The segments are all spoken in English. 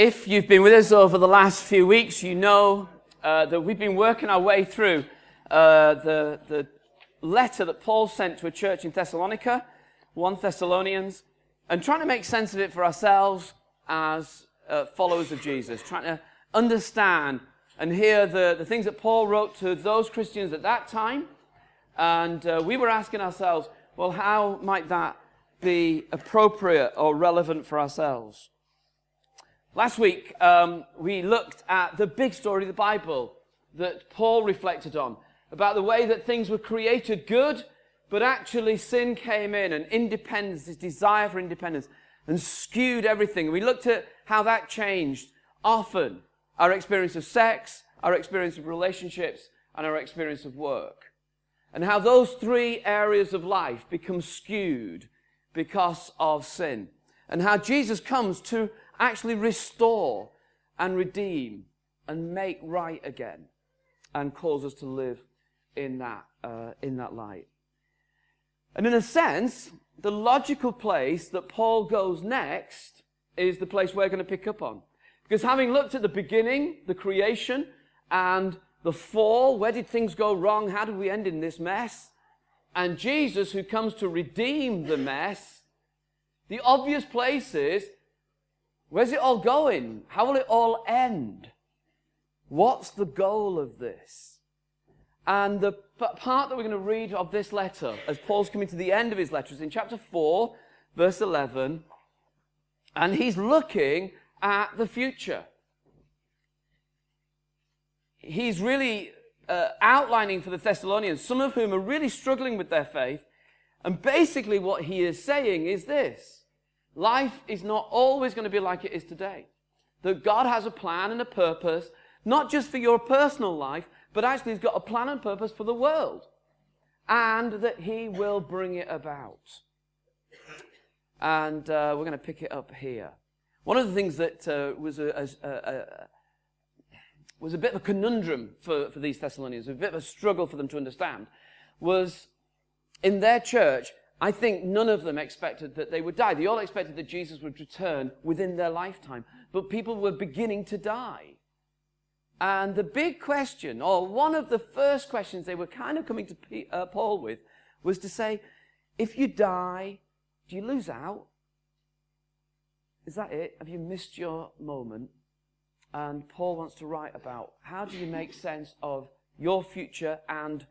If you've been with us over the last few weeks, you know uh, that we've been working our way through uh, the, the letter that Paul sent to a church in Thessalonica, 1 Thessalonians, and trying to make sense of it for ourselves as uh, followers of Jesus, trying to understand and hear the, the things that Paul wrote to those Christians at that time. And uh, we were asking ourselves, well, how might that be appropriate or relevant for ourselves? Last week, um, we looked at the big story of the Bible that Paul reflected on about the way that things were created good, but actually sin came in and independence, this desire for independence, and skewed everything. We looked at how that changed often our experience of sex, our experience of relationships, and our experience of work. And how those three areas of life become skewed because of sin. And how Jesus comes to actually restore and redeem and make right again and cause us to live in that, uh, in that light. And in a sense, the logical place that Paul goes next is the place we're going to pick up on. Because having looked at the beginning, the creation, and the fall, where did things go wrong? How did we end in this mess? And Jesus, who comes to redeem the mess, the obvious place is Where's it all going? How will it all end? What's the goal of this? And the part that we're going to read of this letter, as Paul's coming to the end of his letter, is in chapter 4, verse 11. And he's looking at the future. He's really uh, outlining for the Thessalonians, some of whom are really struggling with their faith. And basically, what he is saying is this Life is not always going to be like it is today. That God has a plan and a purpose, not just for your personal life, but actually He's got a plan and purpose for the world. And that He will bring it about. And uh, we're going to pick it up here. One of the things that uh, was, a, a, a, was a bit of a conundrum for, for these Thessalonians, a bit of a struggle for them to understand, was in their church, I think none of them expected that they would die. They all expected that Jesus would return within their lifetime. But people were beginning to die. And the big question, or one of the first questions they were kind of coming to uh, Paul with, was to say, if you die, do you lose out? Is that it? Have you missed your moment? And Paul wants to write about how do you make sense of your future and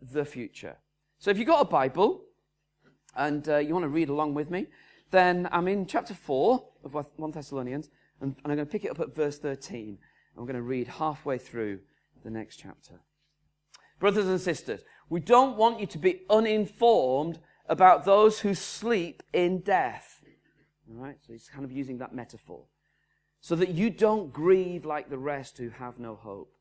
the future. So if you've got a Bible, and uh, you want to read along with me, then I'm in chapter 4 of 1 Thessalonians, and, and I'm going to pick it up at verse 13. And we're going to read halfway through the next chapter. Brothers and sisters, we don't want you to be uninformed about those who sleep in death. All right? So he's kind of using that metaphor. So that you don't grieve like the rest who have no hope.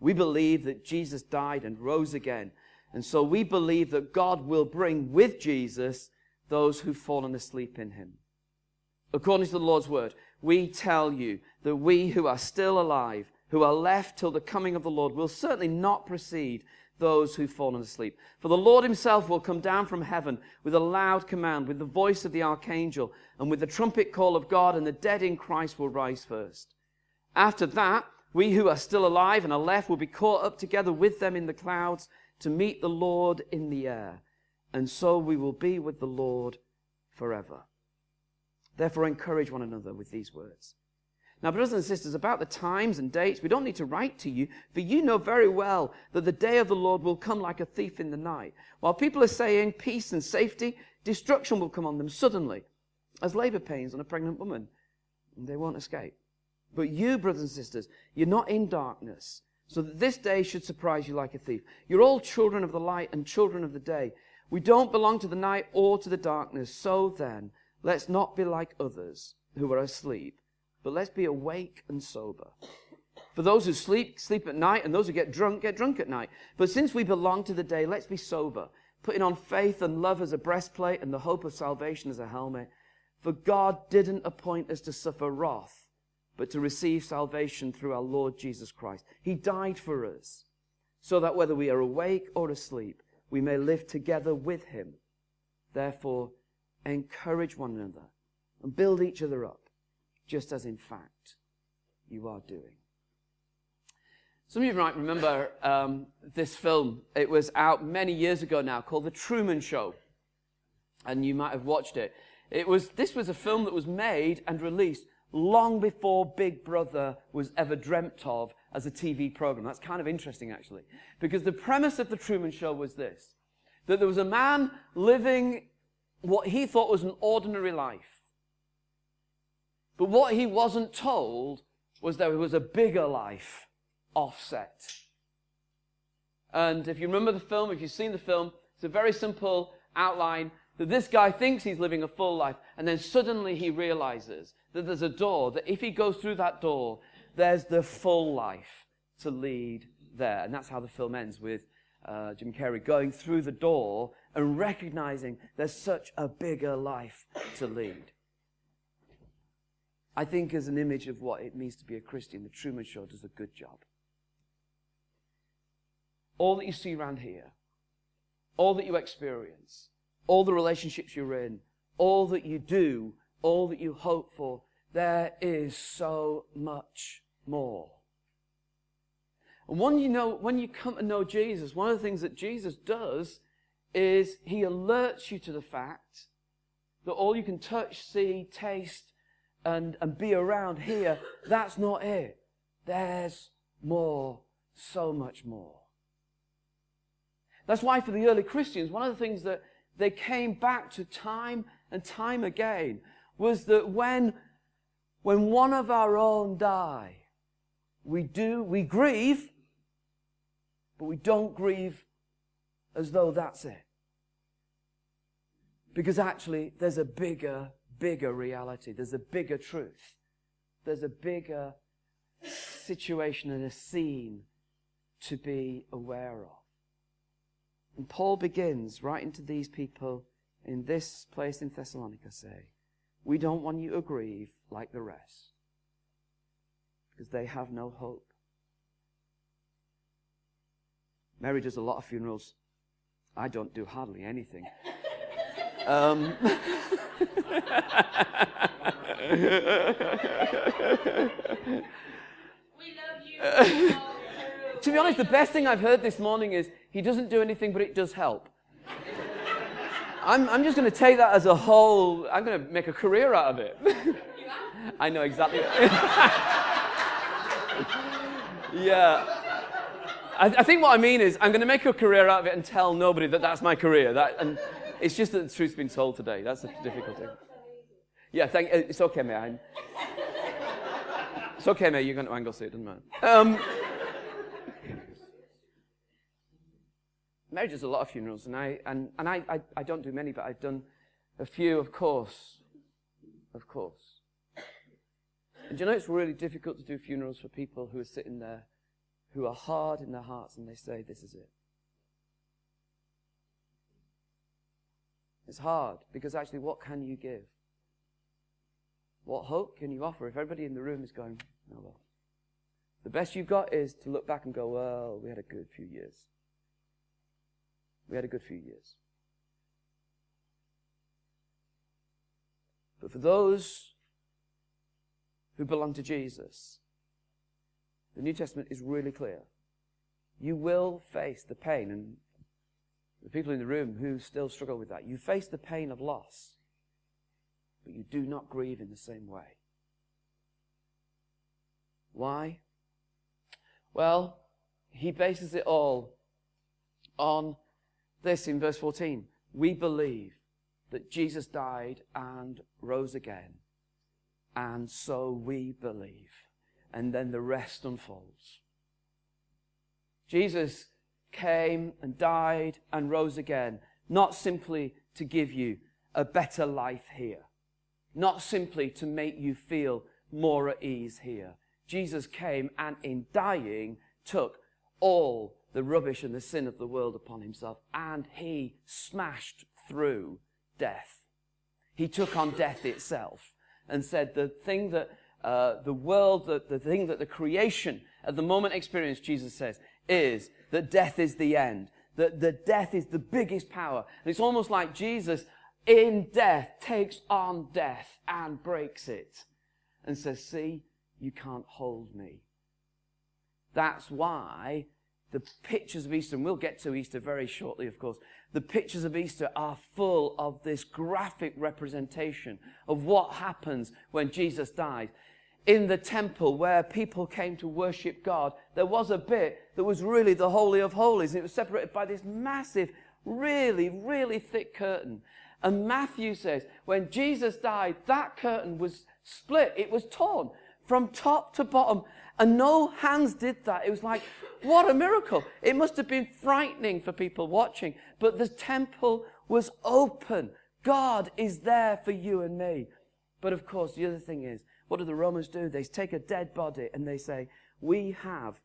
We believe that Jesus died and rose again and so we believe that God will bring with Jesus those who've fallen asleep in him. According to the Lord's word, we tell you that we who are still alive, who are left till the coming of the Lord, will certainly not precede those who've fallen asleep. For the Lord himself will come down from heaven with a loud command, with the voice of the archangel, and with the trumpet call of God, and the dead in Christ will rise first. After that, we who are still alive and are left will be caught up together with them in the clouds to meet the Lord in the air, and so we will be with the Lord forever. Therefore, encourage one another with these words. Now, brothers and sisters, about the times and dates, we don't need to write to you, for you know very well that the day of the Lord will come like a thief in the night. While people are saying peace and safety, destruction will come on them suddenly, as labor pains on a pregnant woman, and they won't escape. But you, brothers and sisters, you're not in darkness so that this day should surprise you like a thief. You're all children of the light and children of the day. We don't belong to the night or to the darkness. So then, let's not be like others who are asleep, but let's be awake and sober. For those who sleep, sleep at night, and those who get drunk, get drunk at night. But since we belong to the day, let's be sober, putting on faith and love as a breastplate and the hope of salvation as a helmet. For God didn't appoint us to suffer wrath but to receive salvation through our Lord Jesus Christ. He died for us so that whether we are awake or asleep, we may live together with him. Therefore, encourage one another and build each other up, just as in fact you are doing. Some of you might remember um, this film. It was out many years ago now called The Truman Show. And you might have watched it. It was, this was a film that was made and released long before Big Brother was ever dreamt of as a TV program. That's kind of interesting, actually. Because the premise of The Truman Show was this that there was a man living what he thought was an ordinary life. But what he wasn't told was there was a bigger life offset. And if you remember the film, if you've seen the film, it's a very simple outline that this guy thinks he's living a full life, and then suddenly he realizes that there's a door, that if he goes through that door, there's the full life to lead there. And that's how the film ends with uh, Jim Carrey going through the door and recognizing there's such a bigger life to lead. I think, as an image of what it means to be a Christian, the Truman Show does a good job. All that you see around here, all that you experience, all the relationships you're in, all that you do, all that you hope for, there is so much more. And when you know, when you come to know Jesus, one of the things that Jesus does is he alerts you to the fact that all you can touch, see, taste, and, and be around here, that's not it. There's more, so much more. That's why for the early Christians, one of the things that they came back to time and time again was that when, when one of our own die, we do, we grieve, but we don't grieve as though that's it. Because actually, there's a bigger, bigger reality. There's a bigger truth. There's a bigger situation and a scene to be aware of. And Paul begins writing to these people in this place in Thessalonica say, We don't want you to grieve like the rest, because they have no hope. Mary does a lot of funerals. I don't do hardly anything. Um, to be honest, the best thing I've heard this morning is he doesn't do anything, but it does help. I'm, I'm just going to take that as a whole, I'm going to make a career out of it. I know exactly. yeah. I, I, think what I mean is I'm going to make a career out of it and tell nobody that that's my career. That, and it's just that the truth's been told today. That's the difficulty. Yeah, thank, it's okay, man. It's okay, mate. You're going to Anglesey, it doesn't matter. Um, marriage is a lot of funerals, and I and, and I, I, I don't do many, but I've done a few, of course. Of course. And you know it's really difficult to do funerals for people who are sitting there, who are hard in their hearts, and they say, This is it. It's hard because actually, what can you give? What hope can you offer if everybody in the room is going, oh well. The best you've got is to look back and go, well, we had a good few years. We had a good few years. But for those who belong to Jesus, the New Testament is really clear. You will face the pain, and the people in the room who still struggle with that, you face the pain of loss but you do not grieve in the same way. Why? Well, he bases it all on this in verse 14. We believe that Jesus died and rose again, and so we believe. And then the rest unfolds. Jesus came and died and rose again, not simply to give you a better life here not simply to make you feel more at ease here. Jesus came and in dying took all the rubbish and the sin of the world upon himself and he smashed through death. He took on death itself and said the thing that uh, the world, the, the thing that the creation at the moment experienced, Jesus says, is that death is the end. That, that death is the biggest power. And it's almost like Jesus in death takes on death and breaks it and says, See, you can't hold me. That's why the pictures of Easter, and we'll get to Easter very shortly, of course, the pictures of Easter are full of this graphic representation of what happens when Jesus dies. In the temple where people came to worship God, there was a bit that was really the Holy of Holies. And it was separated by this massive, really, really thick curtain. And Matthew says, when Jesus died, that curtain was split. It was torn from top to bottom. And no hands did that. It was like, what a miracle. It must have been frightening for people watching. But the temple was open. God is there for you and me. But of course, the other thing is, what do the Romans do? They take a dead body and they say, we have,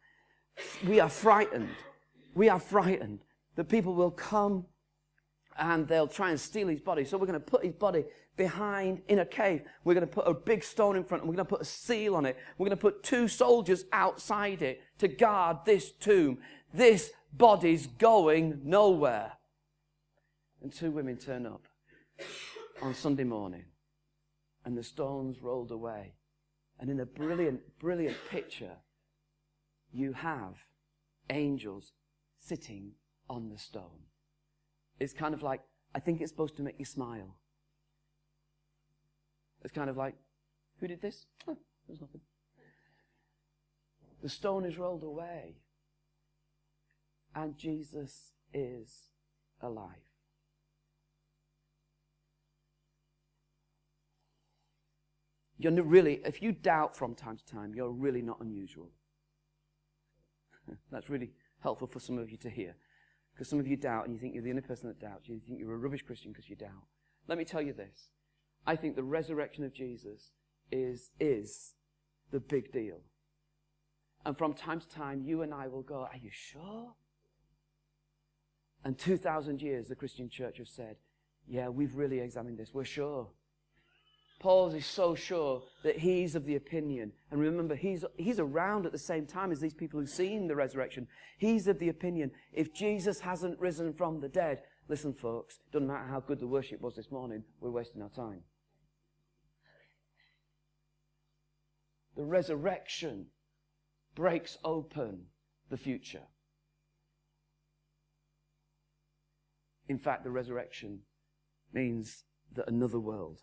we are frightened. We are frightened that people will come and they'll try and steal his body. So we're going to put his body behind in a cave. We're going to put a big stone in front and we're going to put a seal on it. We're going to put two soldiers outside it to guard this tomb. This body's going nowhere. And two women turn up on Sunday morning and the stones rolled away. And in a brilliant, brilliant picture, you have angels sitting on the stone. It's kind of like, I think it's supposed to make you smile. It's kind of like, who did this? There's nothing. The stone is rolled away, and Jesus is alive. You're really, if you doubt from time to time, you're really not unusual. That's really helpful for some of you to hear. Because some of you doubt and you think you're the only person that doubts. You think you're a rubbish Christian because you doubt. Let me tell you this I think the resurrection of Jesus is, is the big deal. And from time to time, you and I will go, Are you sure? And 2,000 years, the Christian church has said, Yeah, we've really examined this. We're sure. Paul is so sure that he's of the opinion. And remember, he's, he's around at the same time as these people who've seen the resurrection. He's of the opinion if Jesus hasn't risen from the dead, listen, folks, doesn't matter how good the worship was this morning, we're wasting our time. The resurrection breaks open the future. In fact, the resurrection means that another world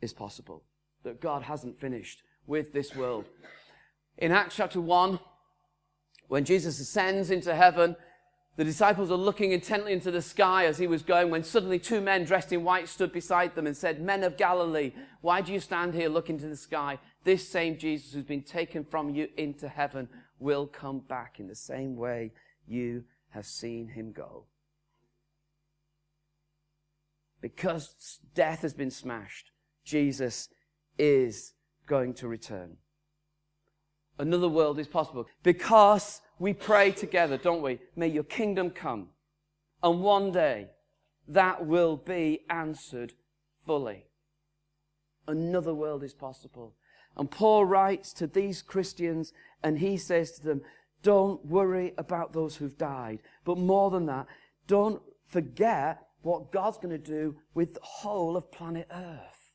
is possible, that God hasn't finished with this world. In Acts chapter 1, when Jesus ascends into heaven, the disciples are looking intently into the sky as he was going when suddenly two men dressed in white stood beside them and said, Men of Galilee, why do you stand here looking to the sky? This same Jesus who's been taken from you into heaven will come back in the same way you have seen him go. Because death has been smashed, Jesus is going to return. Another world is possible because we pray together, don't we? May your kingdom come. And one day that will be answered fully. Another world is possible. And Paul writes to these Christians and he says to them, don't worry about those who've died. But more than that, don't forget what God's going to do with the whole of planet Earth.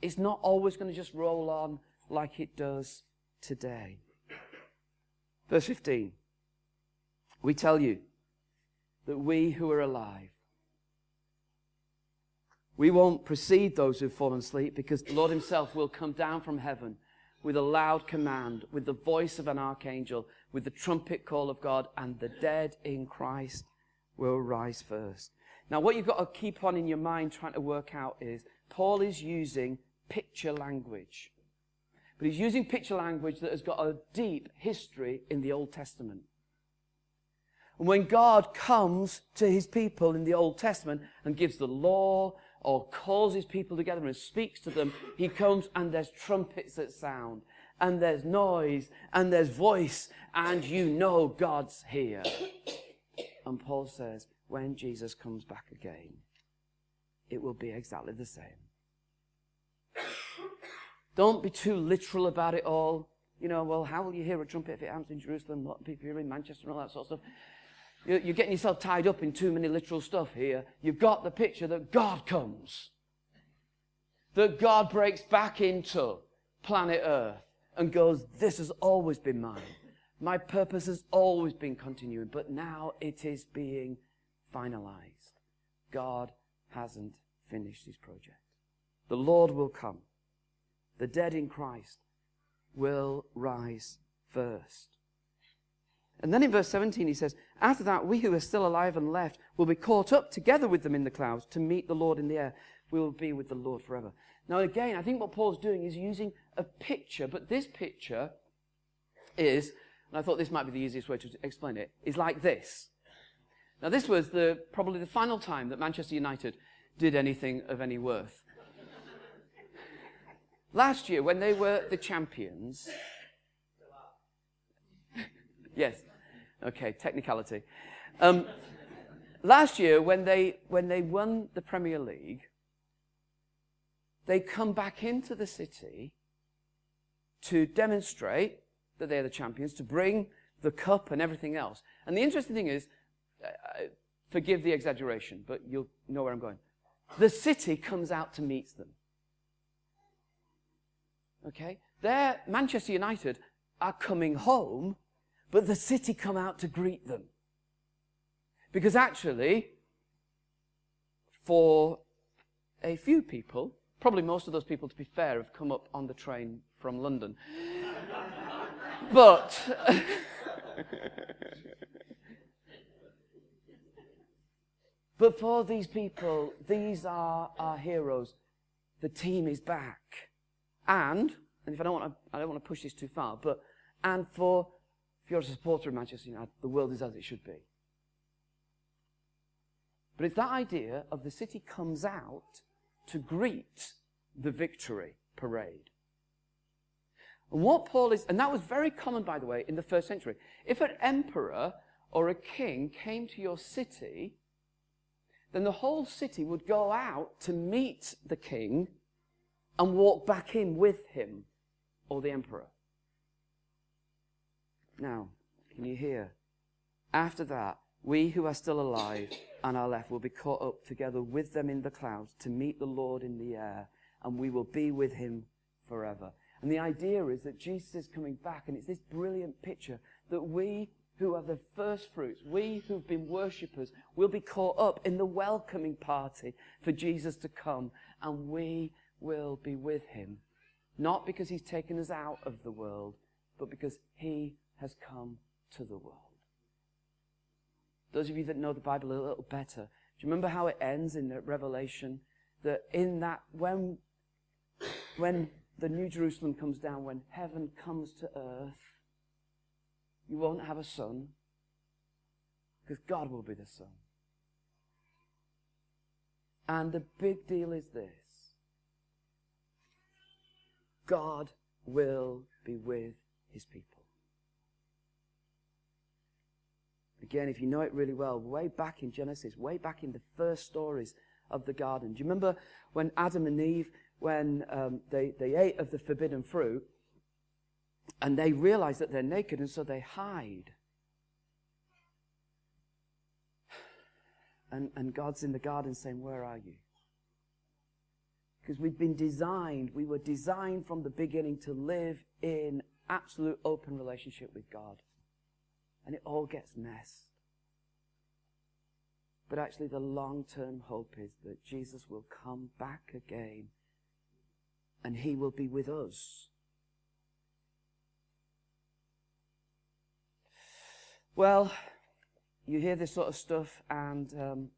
It's not always going to just roll on like it does today. Verse 15. We tell you that we who are alive, we won't precede those who've fallen asleep because the Lord Himself will come down from heaven with a loud command, with the voice of an archangel, with the trumpet call of God, and the dead in Christ will rise first. Now, what you've got to keep on in your mind trying to work out is Paul is using picture language. But he's using picture language that has got a deep history in the Old Testament. And when God comes to his people in the Old Testament and gives the law or calls his people together and speaks to them, he comes and there's trumpets that sound and there's noise and there's voice and you know God's here. And Paul says, when Jesus comes back again, it will be exactly the same. Don't be too literal about it all. You know, well, how will you hear a trumpet if it happens in Jerusalem? What if you're in Manchester and all that sort of stuff? You're getting yourself tied up in too many literal stuff here. You've got the picture that God comes, that God breaks back into planet Earth and goes, This has always been mine. My purpose has always been continuing, but now it is being finalized. God hasn't finished his project. The Lord will come. The dead in Christ will rise first. And then in verse 17 he says, After that, we who are still alive and left will be caught up together with them in the clouds to meet the Lord in the air. We will be with the Lord forever. Now, again, I think what Paul's doing is using a picture, but this picture is, and I thought this might be the easiest way to explain it, is like this. Now, this was the, probably the final time that Manchester United did anything of any worth. Last year, when they were the champions, yes, okay, technicality. Um, last year, when they, when they won the Premier League, they come back into the city to demonstrate that they're the champions, to bring the cup and everything else. And the interesting thing is, uh, forgive the exaggeration, but you'll know where I'm going. The city comes out to meet them. Okay? They're, Manchester United are coming home, but the city come out to greet them. Because actually, for a few people, probably most of those people, to be fair, have come up on the train from London. but. but for these people, these are our heroes. The team is back. And, and if I don't want to, I don't want to push this too far, but, and for, if you're a supporter of Manchester United, the world is as it should be. But it's that idea of the city comes out to greet the victory parade. And what Paul is, and that was very common, by the way, in the first century. If an emperor or a king came to your city, then the whole city would go out to meet the king and walk back in with him or the emperor. Now, can you hear? After that, we who are still alive and are left will be caught up together with them in the clouds to meet the Lord in the air, and we will be with him forever. And the idea is that Jesus is coming back, and it's this brilliant picture that we who are the first fruits, we who've been worshippers, will be caught up in the welcoming party for Jesus to come, and we will be with him. Not because he's taken us out of the world, but because he has come to the world. Those of you that know the Bible a little better, do you remember how it ends in Revelation? That in that, when, when the New Jerusalem comes down, when heaven comes to earth, you won't have a sun, because God will be the sun. And the big deal is this God will be with his people. Again, if you know it really well, way back in Genesis, way back in the first stories of the garden. Do you remember when Adam and Eve, when um, they, they ate of the forbidden fruit, and they realize that they're naked, and so they hide? And, and God's in the garden saying, Where are you? Because we've been designed, we were designed from the beginning to live in absolute open relationship with God and it all gets messed. But actually, the long term hope is that Jesus will come back again and he will be with us. Well, you hear this sort of stuff, and um,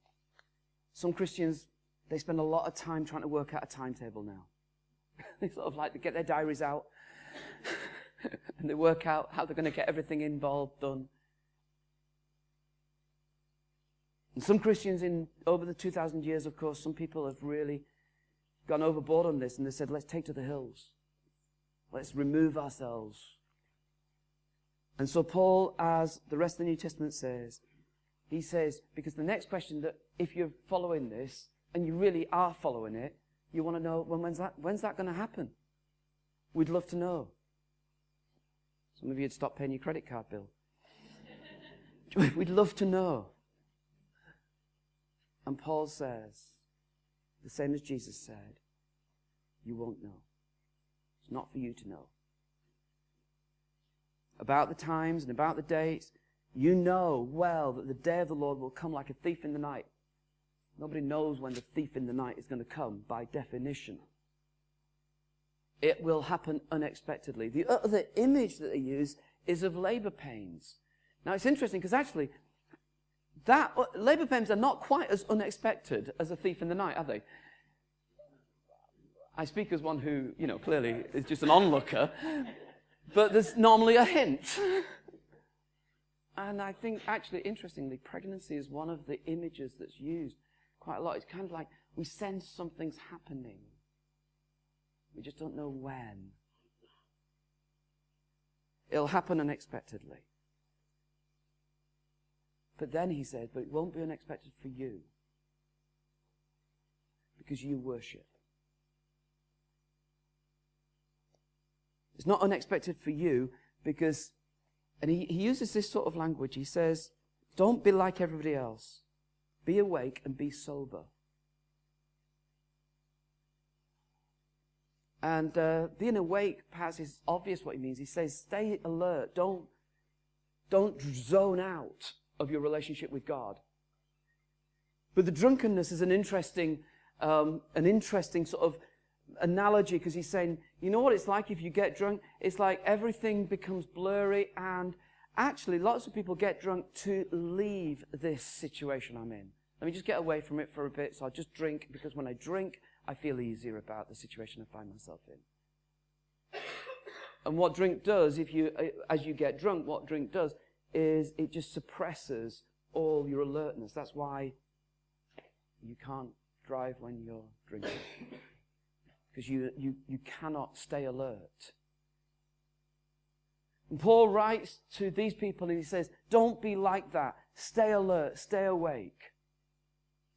some Christians, they spend a lot of time trying to work out a timetable now. they sort of like to get their diaries out and they work out how they're going to get everything involved done. And some Christians in over the 2,000 years, of course, some people have really gone overboard on this and they said, let's take to the hills. Let's remove ourselves. And so Paul, as the rest of the New Testament says, he says, because the next question that if you're following this, and you really are following it, you want to know, when, when's that, when's that going to happen? We'd love to know. Some of you had stopped paying your credit card bill. We'd love to know. And Paul says, the same as Jesus said, you won't know. It's not for you to know. about the times and about the dates, you know well that the day of the Lord will come like a thief in the night. Nobody knows when the thief in the night is going to come by definition. It will happen unexpectedly. The other image that they use is of labor pains. Now it's interesting because actually, that uh, labor pains are not quite as unexpected as a thief in the night, are they? I speak as one who, you know, clearly is just an onlooker, but there's normally a hint. And I think, actually, interestingly, pregnancy is one of the images that's used quite a lot. It's kind of like we sense something's happening, we just don't know when. It'll happen unexpectedly. But then he said, but it won't be unexpected for you because you worship. It's not unexpected for you because, and he, he uses this sort of language. He says, don't be like everybody else. Be awake and be sober. And uh, being awake, perhaps, is obvious what he means. He says, stay alert. Don't, don't zone out of your relationship with God. But the drunkenness is an interesting, um, an interesting sort of analogy because he's saying, you know what it's like if you get drunk? It's like everything becomes blurry, and actually, lots of people get drunk to leave this situation I'm in. Let me just get away from it for a bit, so I'll just drink because when I drink, I feel easier about the situation I find myself in. And what drink does, if you, uh, as you get drunk, what drink does is it just suppresses all your alertness. That's why you can't drive when you're drinking because you, you, you cannot stay alert. And Paul writes to these people and he says, Don't be like that. Stay alert, stay awake,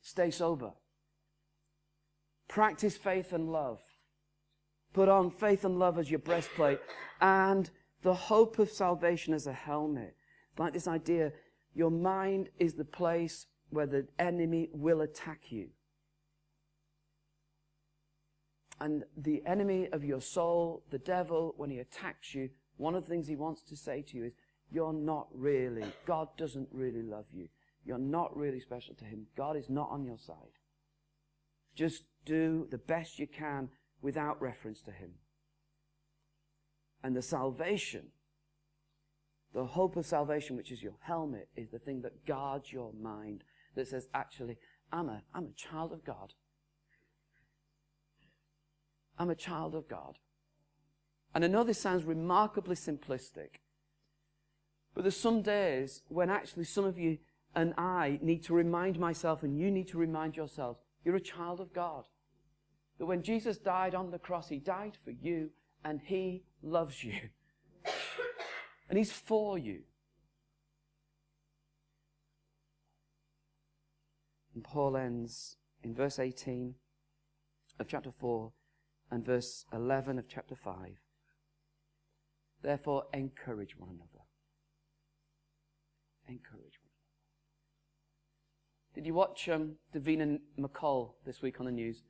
stay sober. Practice faith and love. Put on faith and love as your breastplate and the hope of salvation as a helmet. Like this idea your mind is the place where the enemy will attack you. And the enemy of your soul, the devil, when he attacks you, one of the things he wants to say to you is, You're not really, God doesn't really love you. You're not really special to him. God is not on your side. Just do the best you can without reference to him. And the salvation, the hope of salvation, which is your helmet, is the thing that guards your mind, that says, actually, I'm a, I'm a child of God. I'm a child of God. And I know this sounds remarkably simplistic, but there's some days when actually some of you and I need to remind myself, and you need to remind yourselves, you're a child of God. That when Jesus died on the cross, He died for you, and He loves you. And He's for you. And Paul ends in verse 18 of chapter 4 and verse 11 of chapter 5. Therefore, encourage one another. Encourage one another. Did you watch um, Davina McCall this week on the news?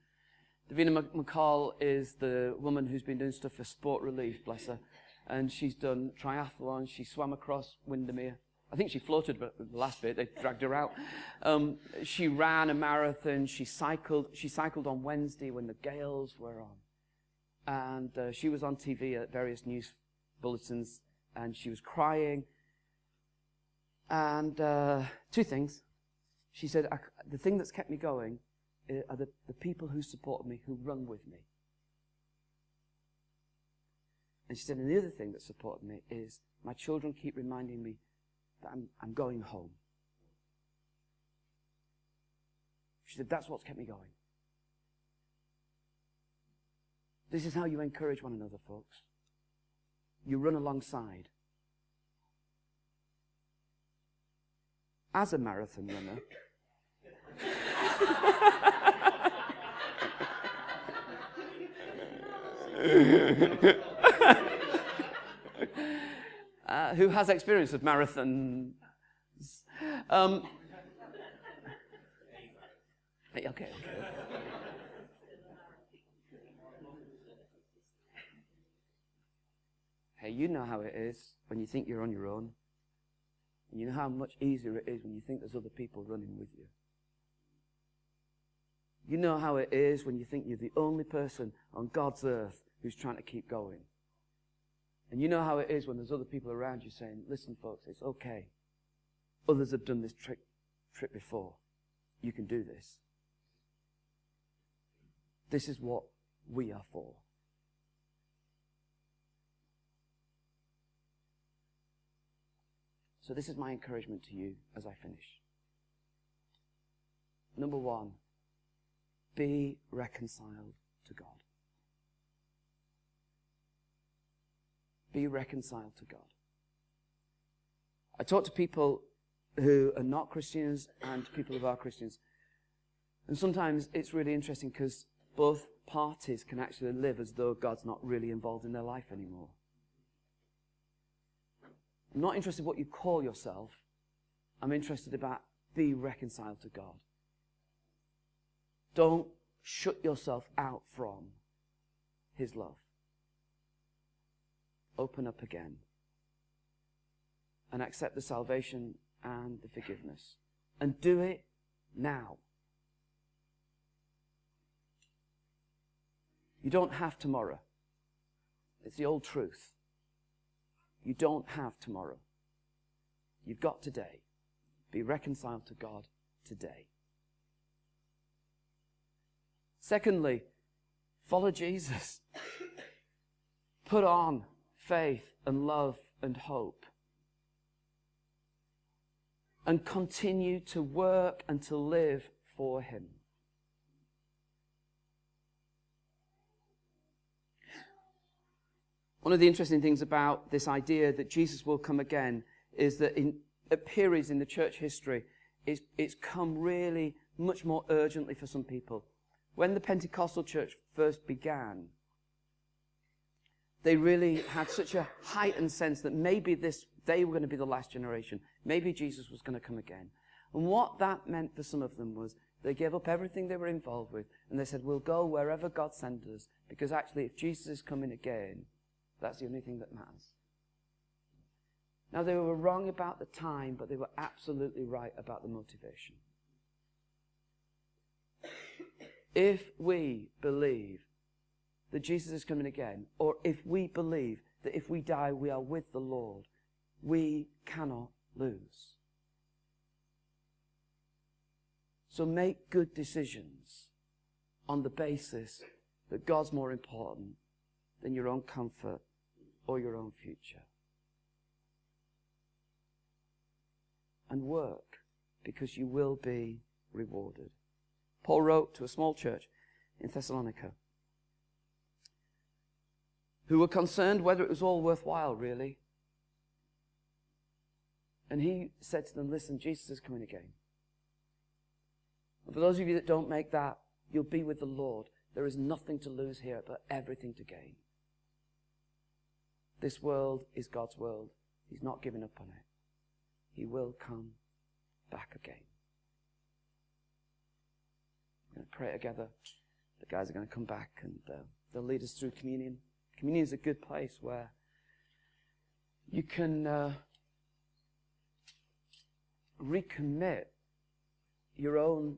Davina McCall is the woman who's been doing stuff for Sport Relief, bless her. And she's done triathlons. She swam across Windermere. I think she floated, but the last bit they dragged her out. Um, she ran a marathon. She cycled. She cycled on Wednesday when the gales were on and uh, she was on TV at various news bulletins, and she was crying. And uh, two things. She said, The thing that's kept me going uh, are the, the people who support me, who run with me. And she said, And the other thing that supported me is my children keep reminding me that I'm, I'm going home. She said, That's what's kept me going. This is how you encourage one another, folks. You run alongside. As a marathon runner, uh, who has experience of marathons. Um, okay, okay. Hey, you know how it is when you think you're on your own. And you know how much easier it is when you think there's other people running with you. You know how it is when you think you're the only person on God's earth who's trying to keep going. And you know how it is when there's other people around you saying, listen, folks, it's okay. Others have done this trick, trip before. You can do this. This is what we are for. So, this is my encouragement to you as I finish. Number one, be reconciled to God. Be reconciled to God. I talk to people who are not Christians and people who are Christians. And sometimes it's really interesting because both parties can actually live as though God's not really involved in their life anymore. I'm not interested in what you call yourself. I'm interested about be reconciled to God. Don't shut yourself out from His love. Open up again and accept the salvation and the forgiveness. And do it now. You don't have tomorrow. It's the old truth. You don't have tomorrow. You've got today. Be reconciled to God today. Secondly, follow Jesus. Put on faith and love and hope. And continue to work and to live for Him. One of the interesting things about this idea that Jesus will come again is that in periods in the church history, it's, it's come really much more urgently for some people. When the Pentecostal church first began, they really had such a heightened sense that maybe this, they were going to be the last generation. Maybe Jesus was going to come again. And what that meant for some of them was they gave up everything they were involved with and they said, we'll go wherever God sends us because actually if Jesus is coming again, that's the only thing that matters. Now, they were wrong about the time, but they were absolutely right about the motivation. If we believe that Jesus is coming again, or if we believe that if we die, we are with the Lord, we cannot lose. So make good decisions on the basis that God's more important than your own comfort or your own future. And work because you will be rewarded. Paul wrote to a small church in Thessalonica who were concerned whether it was all worthwhile, really. And he said to them, Listen, Jesus is coming again. And for those of you that don't make that, you'll be with the Lord. There is nothing to lose here, but everything to gain. This world is God's world. He's not giving up on it. He will come back again. We're going to pray together. The guys are going to come back and uh, they'll lead us through communion. Communion is a good place where you can uh, recommit your own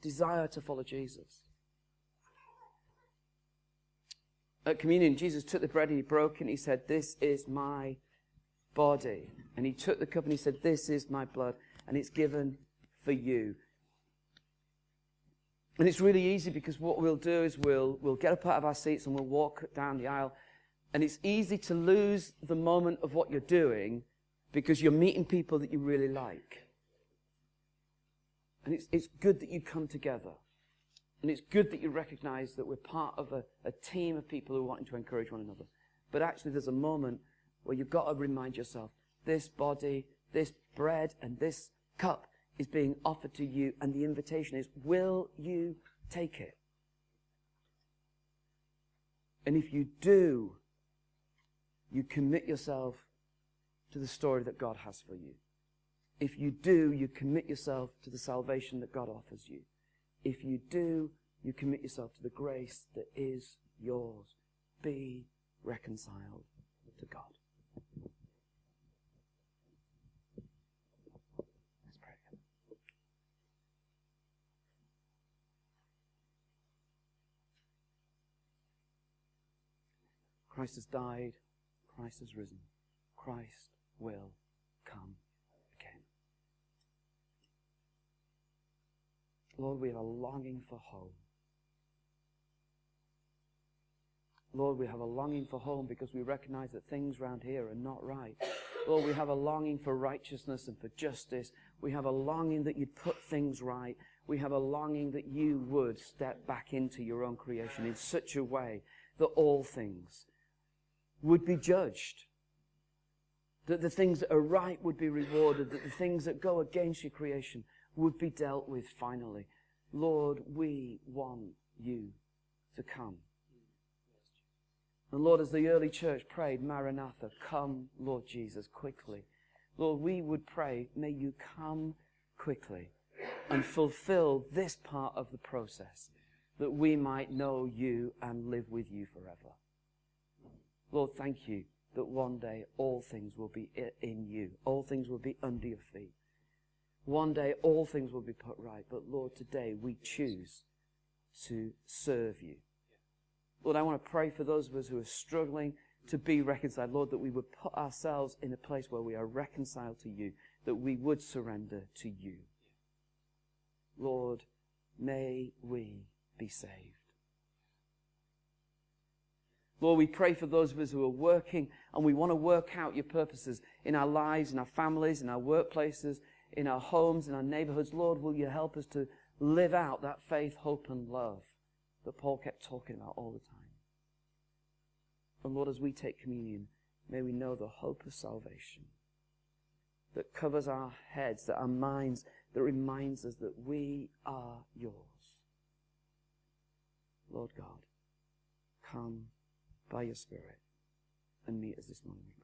desire to follow Jesus. at communion, Jesus took the bread and he broke it and he said, This is my body. And he took the cup and he said, This is my blood and it's given for you. And it's really easy because what we'll do is we'll, we'll get up out of our seats and we'll walk down the aisle. And it's easy to lose the moment of what you're doing because you're meeting people that you really like. And it's, it's good that you come together. And it's good that you recognize that we're part of a, a team of people who are wanting to encourage one another. But actually, there's a moment where you've got to remind yourself this body, this bread, and this cup is being offered to you, and the invitation is will you take it? And if you do, you commit yourself to the story that God has for you. If you do, you commit yourself to the salvation that God offers you. If you do, you commit yourself to the grace that is yours. Be reconciled to God. Christ has died. Christ has risen. Christ will come again. Lord, we have a longing for home. Lord, we have a longing for home because we recognize that things around here are not right. Lord, we have a longing for righteousness and for justice. We have a longing that you'd put things right. We have a longing that you would step back into your own creation in such a way that all things would be judged. That the things that are right would be rewarded. That the things that go against your creation would be dealt with finally. Lord, we want you to come. And Lord, as the early church prayed, Maranatha, come, Lord Jesus, quickly. Lord, we would pray, may you come quickly and fulfill this part of the process that we might know you and live with you forever. Lord, thank you that one day all things will be in you. All things will be under your feet. One day all things will be put right. But Lord, today we choose to serve you. Lord, I want to pray for those of us who are struggling to be reconciled. Lord, that we would put ourselves in a place where we are reconciled to you, that we would surrender to you. Lord, may we be saved. Lord, we pray for those of us who are working and we want to work out your purposes in our lives, in our families, in our workplaces, in our homes, in our neighborhoods. Lord, will you help us to live out that faith, hope, and love that Paul kept talking about all the time? And Lord, as we take communion, may we know the hope of salvation that covers our heads, that our minds, that reminds us that we are yours. Lord God, come by your Spirit and meet us this morning.